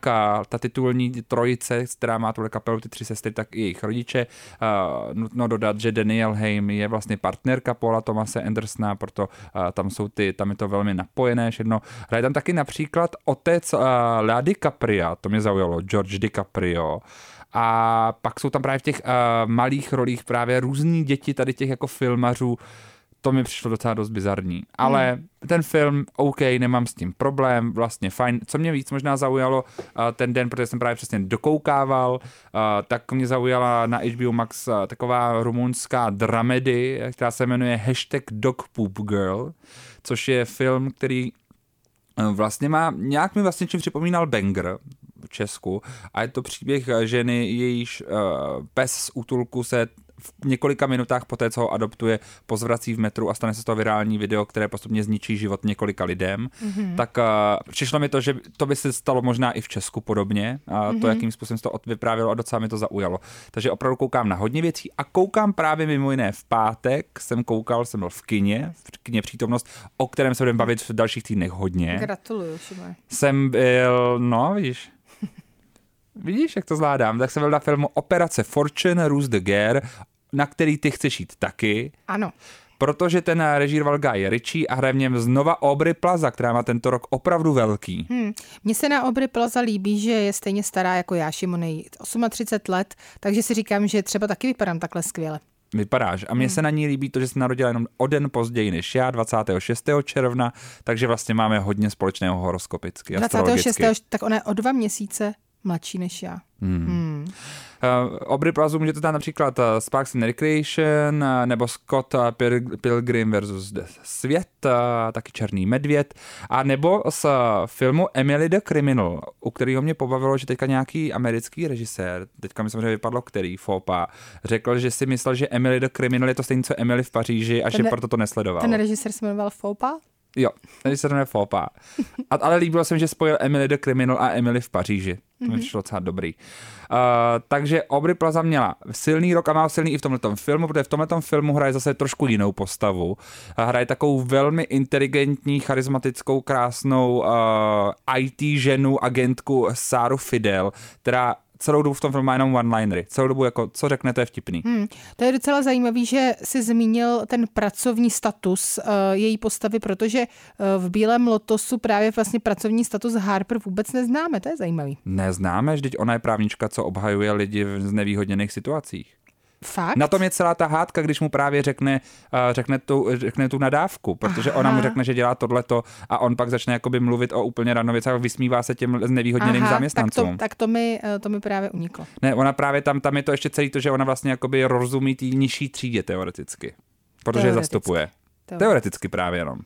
ta titulní trojice, která má tuhle kapelu, ty tři sestry, tak i jejich rodiče. Uh, nutno dodat, že Daniel Haim je vlastně partnerka Paula Thomase Andersona, proto tam jsou ty, tam je to velmi napojené všechno. Hraje tam taky například otec Lea DiCaprio, to mě zaujalo, George DiCaprio. A pak jsou tam právě v těch uh, malých rolích právě různý děti tady těch jako filmařů, to mi přišlo docela dost bizarní. Ale hmm. ten film, OK, nemám s tím problém, vlastně fajn. Co mě víc možná zaujalo uh, ten den, protože jsem právě přesně dokoukával, uh, tak mě zaujala na HBO Max uh, taková rumunská dramedy, která se jmenuje Hashtag Dog Poop Girl, což je film, který vlastně má, nějak mi vlastně čím připomínal Banger, v Česku a je to příběh ženy, jejíž uh, pes z útulku se v několika minutách po té, co ho adoptuje, pozvrací v metru a stane se toho virální video, které postupně zničí život několika lidem. Mm-hmm. Tak uh, přišlo mi to, že to by se stalo možná i v Česku podobně. A mm-hmm. to, jakým způsobem se to vyprávělo a docela mi to zaujalo. Takže opravdu koukám na hodně věcí a koukám právě mimo jiné v pátek, jsem koukal, jsem byl v kině, v kině přítomnost, o kterém se budeme bavit v dalších týdnech hodně. Gratuluju, Šimone. Jsem byl, no vidíš, [laughs] Vidíš, jak to zvládám? Tak jsem byl na filmu Operace Fortune Ruse the Gear, na který ty chceš jít taky, Ano. protože ten režíroval Guy Ritchie a hraje v něm znova Aubrey Plaza, která má tento rok opravdu velký. Hmm. Mně se na Obry Plaza líbí, že je stejně stará jako já, Šimonej, 38 let, takže si říkám, že třeba taky vypadám takhle skvěle. Vypadáš. A mně se na ní líbí to, že se narodila jenom o den později než já, 26. června, takže vlastně máme hodně společného horoskopicky, 26. astrologicky. tak ona je o dva měsíce mladší než já. Hmm. Hmm. Uh, Obry Plazu můžete znát například uh, Sparks and Recreation, uh, nebo Scott uh, Pil- Pilgrim versus The Svět, uh, taky Černý medvěd, a nebo z uh, filmu Emily the Criminal, u kterého mě pobavilo, že teďka nějaký americký režisér, teďka mi samozřejmě vypadlo který, Fopa, řekl, že si myslel, že Emily the Criminal je to stejné, co Emily v Paříži a Ten že proto to nesledoval. Ten režisér se jmenoval Foupa? Jo, tady se jmenuje Fopa. A, ale líbilo se mi, že spojil Emily the Criminal a Emily v Paříži. To mi přišlo docela dobrý. Uh, takže Aubrey Plaza měla silný rok a má silný i v tomhle filmu, protože v tomhle filmu hraje zase trošku jinou postavu. Uh, hraje takovou velmi inteligentní, charismatickou, krásnou uh, IT ženu, agentku Sáru Fidel, která celou dobu v tom filmu má jenom one-linery. Celou dobu jako, co řekne, to je vtipný. Hmm, to je docela zajímavý, že si zmínil ten pracovní status uh, její postavy, protože uh, v Bílém lotosu právě vlastně pracovní status Harper vůbec neznáme. To je zajímavý. Neznáme, vždyť ona je právnička, co obhajuje lidi v znevýhodněných situacích. Fakt? Na tom je celá ta hádka, když mu právě řekne, uh, řekne, tu, řekne tu nadávku, protože Aha. ona mu řekne, že dělá tohleto a on pak začne jakoby mluvit o úplně rano věcech a vysmívá se těm znevýhodněným Aha, zaměstnancům. Tak to, tak to, mi, eh, to mi právě uniklo. Ne, ona právě tam, tam je to ještě celý to, že ona vlastně jakoby rozumí té nižší třídě teoreticky, protože je zastupuje. Teoreticky. teoreticky právě jenom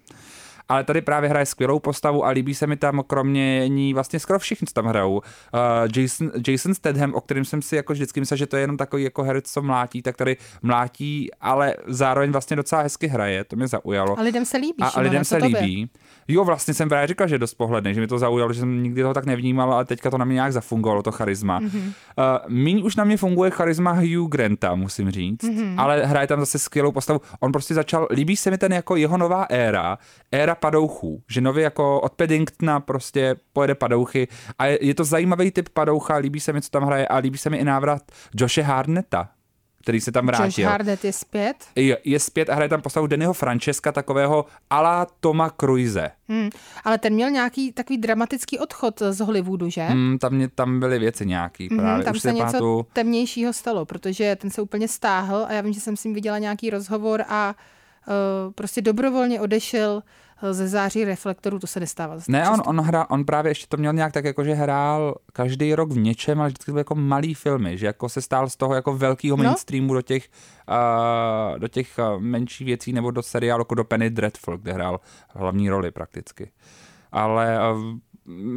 ale tady právě hraje skvělou postavu a líbí se mi tam kromě ní vlastně skoro všichni, co tam hrajou. Uh, Jason, Jason Statham, o kterém jsem si jako vždycky myslel, že to je jenom takový jako herec, co mlátí, tak tady mlátí, ale zároveň vlastně docela hezky hraje, to mě zaujalo. A lidem se líbí. A, a lidem se líbí. Jo, vlastně jsem právě říkal, že je dost pohledný, že mi to zaujalo, že jsem nikdy toho tak nevnímal, ale teďka to na mě nějak zafungovalo, to charisma. Mm-hmm. Uh, míň už na mě funguje charisma Hugh Granta, musím říct, mm-hmm. ale hraje tam zase skvělou postavu. On prostě začal, líbí se mi ten jako jeho nová éra, éra padouchů, že nově jako od Paddingtona prostě pojede padouchy a je, je to zajímavý typ padoucha, líbí se mi, co tam hraje a líbí se mi i návrat Joshe Harneta, který se tam vrátil. Josh Hardet je zpět? Je, je zpět a hraje tam postavu Dennyho Francesca, takového ala Toma Cruise. Hmm, ale ten měl nějaký takový dramatický odchod z Hollywoodu, že? Hmm, tam, mě, tam byly věci nějaký hmm, právě. Tam Už se něco pátu... temnějšího stalo, protože ten se úplně stáhl a já vím, že jsem s ním viděla nějaký rozhovor a prostě dobrovolně odešel ze září reflektorů, to se nestává. Ne, on, on, hra, on právě ještě to měl nějak tak, jako že hrál každý rok v něčem, ale vždycky byl jako malý filmy, že jako se stál z toho jako velkého no. mainstreamu do těch, uh, do těch uh, menších věcí nebo do seriálu jako do Penny Dreadful, kde hrál hlavní roli prakticky. Ale uh,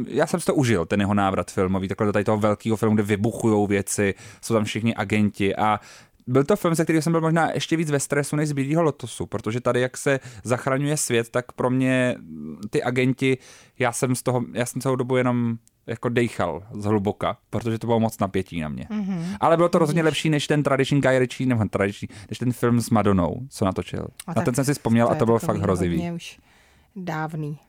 já jsem si to užil, ten jeho návrat filmový, takhle do tady toho velkého filmu, kde vybuchují věci, jsou tam všichni agenti a byl to film, se kterým jsem byl možná ještě víc ve stresu než z Bílého lotosu, protože tady, jak se zachraňuje svět, tak pro mě ty agenti, já jsem z toho, já jsem celou dobu jenom jako dejchal z hluboka, protože to bylo moc napětí na mě. Mm-hmm. Ale bylo to rozhodně lepší než ten tradiční Guy Ritchie, nebo tradiční, než ten film s Madonou, co natočil. A, a ten jsem si vzpomněl to a to bylo fakt hrozivý. Už dávný.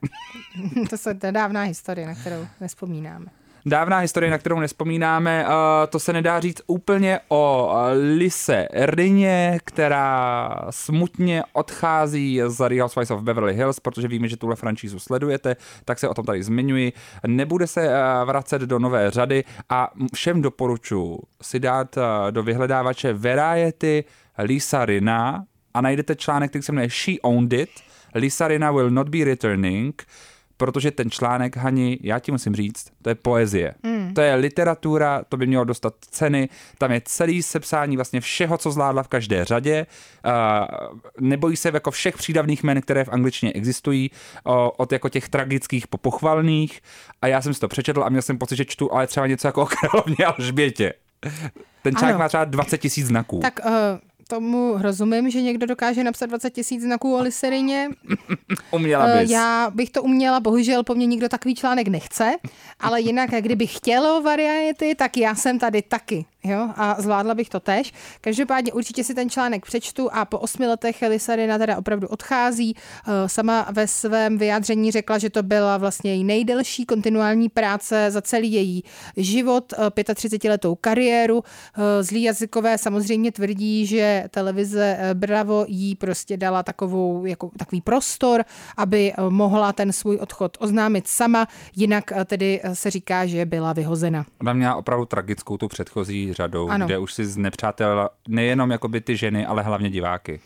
[laughs] to, se, to je dávná historie, na kterou nespomínáme dávná historie, na kterou nespomínáme. To se nedá říct úplně o Lise Rině, která smutně odchází z Real Housewives of Beverly Hills, protože víme, že tuhle franšízu sledujete, tak se o tom tady zmiňuji. Nebude se vracet do nové řady a všem doporučuji si dát do vyhledávače Variety Lisa Rina a najdete článek, který se jmenuje She Owned It. Lisa Rina will not be returning protože ten článek, Hani, já ti musím říct, to je poezie. Mm. To je literatura, to by mělo dostat ceny, tam je celý sepsání vlastně všeho, co zvládla v každé řadě. Uh, nebojí se jako všech přídavných jmen, které v angličtině existují, o, od jako těch tragických po pochvalných. A já jsem si to přečetl a měl jsem pocit, že čtu ale třeba něco jako o královně Alžbětě. Ten článek má třeba 20 tisíc znaků. Tak uh, tomu rozumím, že někdo dokáže napsat 20 tisíc znaků o liserině. [laughs] Uměla eh, bys. Já bych to uměla, bohužel po mně nikdo takový článek nechce, ale jinak, kdyby chtělo variety, tak já jsem tady taky jo, a zvládla bych to tež. Každopádně určitě si ten článek přečtu a po osmi letech Lisarina teda opravdu odchází. Eh, sama ve svém vyjádření řekla, že to byla vlastně její nejdelší kontinuální práce za celý její život, 35-letou eh, kariéru. Eh, zlý jazykové samozřejmě tvrdí, že televize Bravo jí prostě dala takovou, jako, takový prostor, aby mohla ten svůj odchod oznámit sama, jinak tedy se říká, že byla vyhozena. Ona měla opravdu tragickou tu předchozí řadou, ano. kde už si znepřátel nejenom jakoby ty ženy, ale hlavně diváky.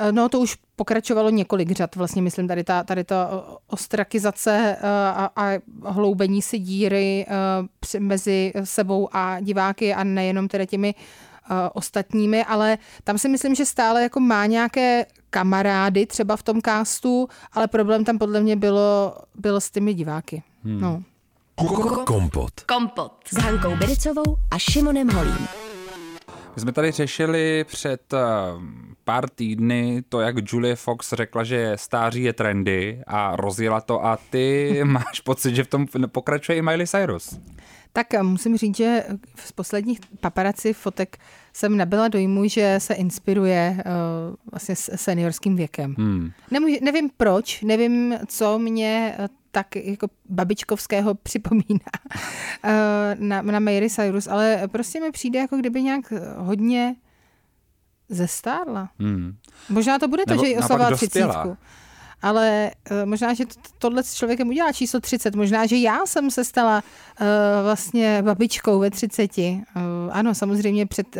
Eh, no to už pokračovalo několik řad, vlastně myslím tady ta, tady ta ostrakizace eh, a, a hloubení si díry eh, mezi sebou a diváky a nejenom tedy těmi ostatními, ale tam si myslím, že stále jako má nějaké kamarády třeba v tom castu, ale problém tam podle mě bylo, bylo s těmi diváky. Hmm. No. Kompot. Kompot. S Hankou Bericovou a Šimonem Holím. My jsme tady řešili před uh, pár týdny to, jak Julie Fox řekla, že stáří je trendy a rozjela to a ty [laughs] máš pocit, že v tom pokračuje i Miley Cyrus. Tak eh, musím říct, že z posledních paparaci fotek jsem nabyla dojmu, že se inspiruje uh, vlastně s seniorským věkem. Hmm. Nemůže, nevím proč, nevím, co mě tak jako babičkovského [laughs] připomíná eh, na, na Mary Cyrus, ale prostě mi přijde, jako kdyby nějak hodně zestárla. Hmm. Možná to bude to, Nebo že ji oslavila třicítku ale uh, možná, že tohle s člověkem udělá číslo 30. Možná, že já jsem se stala uh, vlastně babičkou ve 30. Uh, eh, ano, samozřejmě před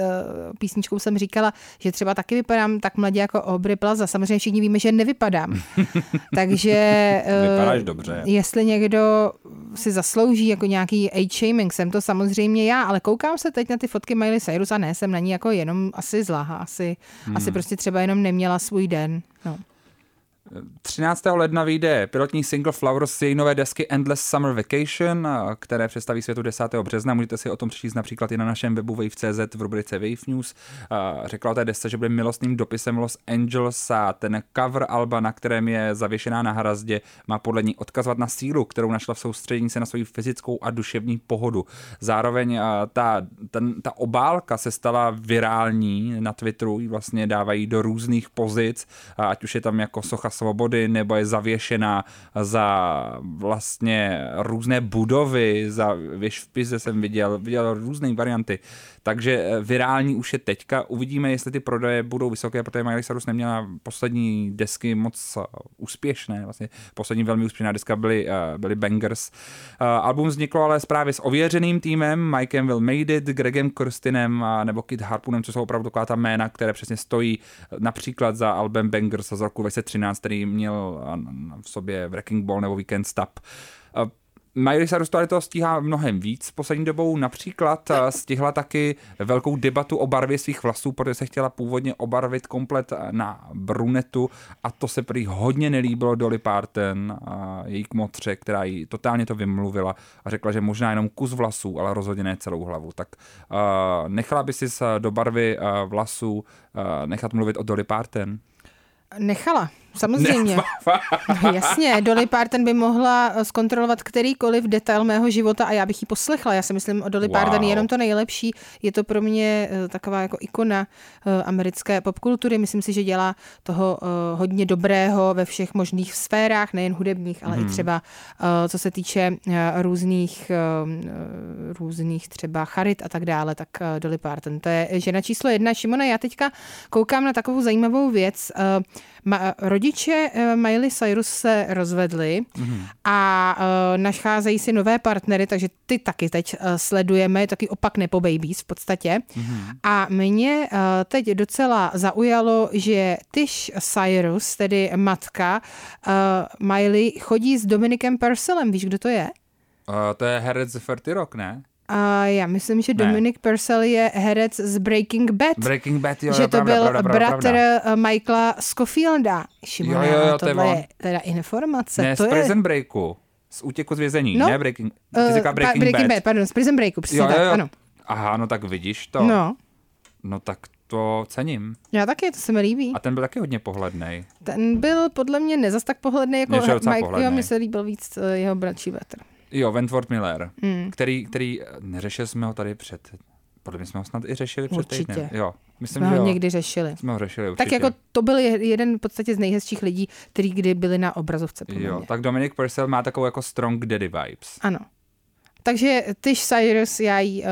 písničkou jsem říkala, že třeba taky vypadám tak mladě jako Aubrey Plaza. Samozřejmě všichni víme, že nevypadám. [laughs] Takže Vypadáš dobře. jestli někdo si zaslouží jako nějaký age shaming, jsem to samozřejmě já, ale koukám se teď na ty fotky Miley Cyrus a ne, jsem na ní jako jenom asi zláha, asi, hmm. asi prostě třeba jenom neměla svůj den. No. 13. ledna vyjde pilotní single Flowers z její nové desky Endless Summer Vacation, které představí světu 10. března. Můžete si o tom přečíst například i na našem webu Wave.cz v rubrice Wave News. Řekla o té desce, že bude milostným dopisem Los Angeles a ten cover alba, na kterém je zavěšená na hrazdě, má podle ní odkazovat na sílu, kterou našla v soustředění se na svou fyzickou a duševní pohodu. Zároveň ta, ten, ta obálka se stala virální na Twitteru, vlastně dávají do různých pozic, ať už je tam jako socha svobody, nebo je zavěšená za vlastně různé budovy, za věž v Pize jsem viděl, viděl různé varianty. Takže eh, virální už je teďka. Uvidíme, jestli ty prodeje budou vysoké, protože Miley Cyrus neměla poslední desky moc eh, úspěšné. Vlastně poslední velmi úspěšná deska byly, eh, byly Bangers. Album vzniklo ale právě s ověřeným týmem, Mikem Will Made It, Gregem Kirstinem nebo Kid Harpoonem, co jsou opravdu taková ta jména, které přesně stojí například za album Bangers z roku 2013, který měl v sobě Wrecking Ball nebo Weekend Stop. Miley Cyrus to stíhá mnohem víc poslední dobou. Například stihla taky velkou debatu o barvě svých vlasů, protože se chtěla původně obarvit komplet na brunetu a to se prý hodně nelíbilo Dolly Parton, a její kmotře, která jí totálně to vymluvila a řekla, že možná jenom kus vlasů, ale rozhodně ne celou hlavu. Tak uh, nechala by si do barvy uh, vlasů uh, nechat mluvit o Dolly Parton? Nechala. Samozřejmě. [laughs] No, jasně, Dolly Parton by mohla eh, zkontrolovat kterýkoliv detail mého života a já bych ji poslechla. Já si myslím o Dolly wow. Parton jenom to nejlepší. Je to pro mě eh, taková jako ikona eh, americké popkultury. Myslím si, že dělá toho hodně dobrého ve všech možných sférách, nejen hudebních, ale hmm. i mhm. třeba co se týče různých, různých třeba charit a tak dále, tak Dolly Parton. To je žena číslo jedna. Šimona, já teďka koukám na takovou zajímavou věc. Ma, rodiče uh, Miley Cyrus se rozvedli mm-hmm. a uh, nacházejí si nové partnery, takže ty taky teď uh, sledujeme, taky opak Nepo Babies v podstatě. Mm-hmm. A mě uh, teď docela zaujalo, že Tish Cyrus, tedy matka uh, Miley, chodí s Dominikem Purcellem. Víš, kdo to je? Uh, to je herec z Ferty Rock, ne? A já myslím, že Dominic Purcell je herec z Breaking Bad. Breaking Bad, jo, Že to pravda, byl pravda, bratr pravda. Michaela Scofielda. Šimona, jo, jo, jo, tohle je, teda informace. Ne, to z Prison je... Breaku. Z útěku z vězení, no, ne Breaking, ty uh, Breaking, Breaking Bad. Bad. pardon, z Prison Breaku, přesně jo, jo, jo. tak, ano. Aha, no tak vidíš to. No. No tak to cením. Já taky, to se mi líbí. A ten byl taky hodně pohledný. Ten byl podle mě nezas tak pohledný jako Mike, jo, mi se líbil víc eh, jeho bratří bratr. Jo, Wentworth Miller, mm. který, který, neřešili jsme ho tady před, podle mě jsme ho snad i řešili před určitě. týdnem. Jo, myslím, jsme že ho jo. někdy řešili. Jsme ho řešili určitě. Tak jako to byl jeden v podstatě z nejhezčích lidí, který kdy byli na obrazovce. Jo, mě. tak Dominic Purcell má takovou jako strong daddy vibes. Ano. Takže Tish Cyrus, já jí uh,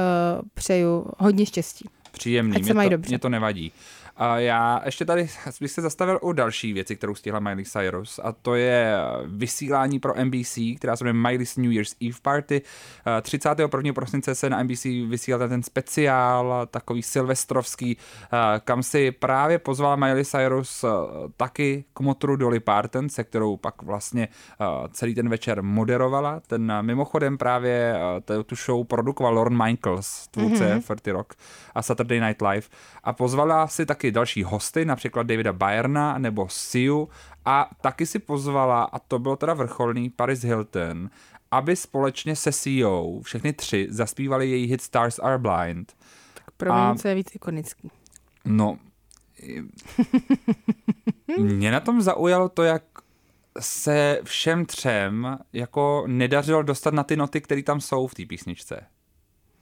přeju hodně štěstí. Příjemný, Ať mě, to, dobře. mě to nevadí. A já ještě tady bych se zastavil u další věci, kterou stihla Miley Cyrus a to je vysílání pro NBC, která se jmenuje Miley's New Year's Eve Party. 31. prosince se na NBC vysílal ten speciál, takový silvestrovský, kam si právě pozvala Miley Cyrus taky k motru Dolly Parton, se kterou pak vlastně celý ten večer moderovala. Ten mimochodem právě tu show produkoval Lorne Michaels, tvůrce mm-hmm. 30 Rock a Saturday Night Live a pozvala si taky taky další hosty, například Davida Bayerna nebo Siu a taky si pozvala, a to bylo teda vrcholný, Paris Hilton, aby společně se CEO všechny tři zaspívali její hit Stars Are Blind. Tak pro mě co je víc ikonický. No, mě na tom zaujalo to, jak se všem třem jako nedařilo dostat na ty noty, které tam jsou v té písničce.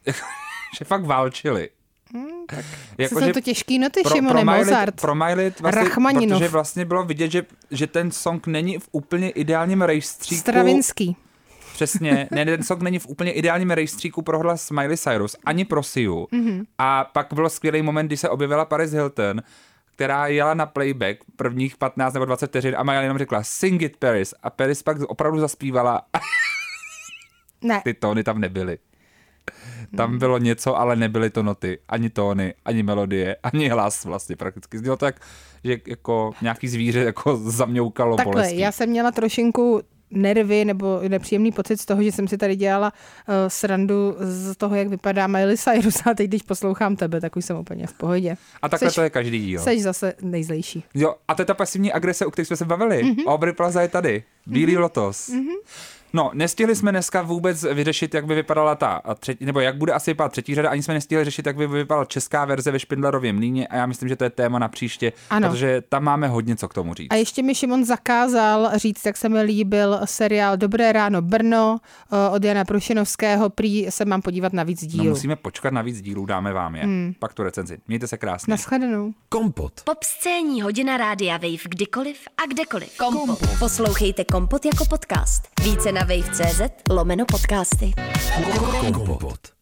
[laughs] že fakt válčili. Hmm, tak jako, jsou to těžký noty, pro, Šimone, pro Mozart. Pro Majlit vlastně, Rachmaninov. protože vlastně bylo vidět, že, že ten song není v úplně ideálním rejstříku. Stravinský. Přesně, [laughs] ne, ten song není v úplně ideálním rejstříku pro hlas Miley Cyrus, ani pro Siu. Mm-hmm. A pak byl skvělý moment, kdy se objevila Paris Hilton, která jela na playback prvních 15 nebo 20 vteřin a Miley jenom řekla Sing it Paris a Paris pak opravdu zaspívala. ne. Ty tóny tam nebyly. Tam hmm. bylo něco, ale nebyly to noty, ani tóny, ani melodie, [laughs] ani hlas vlastně prakticky. Znělo to jak, že jako nějaký zvíře jako zamňoukalo Takhle, bolestí. já jsem měla trošinku nervy nebo nepříjemný pocit z toho, že jsem si tady dělala uh, srandu z toho, jak vypadá Miley Cyrus a teď, když poslouchám tebe, tak už jsem úplně v pohodě. A takhle seš, to je každý díl. Jsi zase nejzlejší. Jo, a to je ta pasivní agrese, o které jsme se bavili. Mm-hmm. Aubrey Plaza je tady. Bílý mm-hmm. lotos. Mm-hmm. No, nestihli jsme dneska vůbec vyřešit, jak by vypadala ta třetí, nebo jak bude asi vypadat třetí řada, ani jsme nestihli řešit, jak by vypadala česká verze ve Špindlerově mlíně a já myslím, že to je téma na příště, ano. protože tam máme hodně co k tomu říct. A ještě mi Šimon zakázal říct, jak se mi líbil seriál Dobré ráno Brno eh, od Jana Prušinovského, prý se mám podívat na víc dílů. No, musíme počkat na víc dílů, dáme vám je. Hmm. Pak tu recenzi. Mějte se krásně. Naschledanou. Kompot. Pop scéní hodina rádia Wave kdykoliv a kdekoliv. Kompot. Kompot. Poslouchejte Kompot jako podcast. Více na wave.cz lomeno podcasty. Kompot.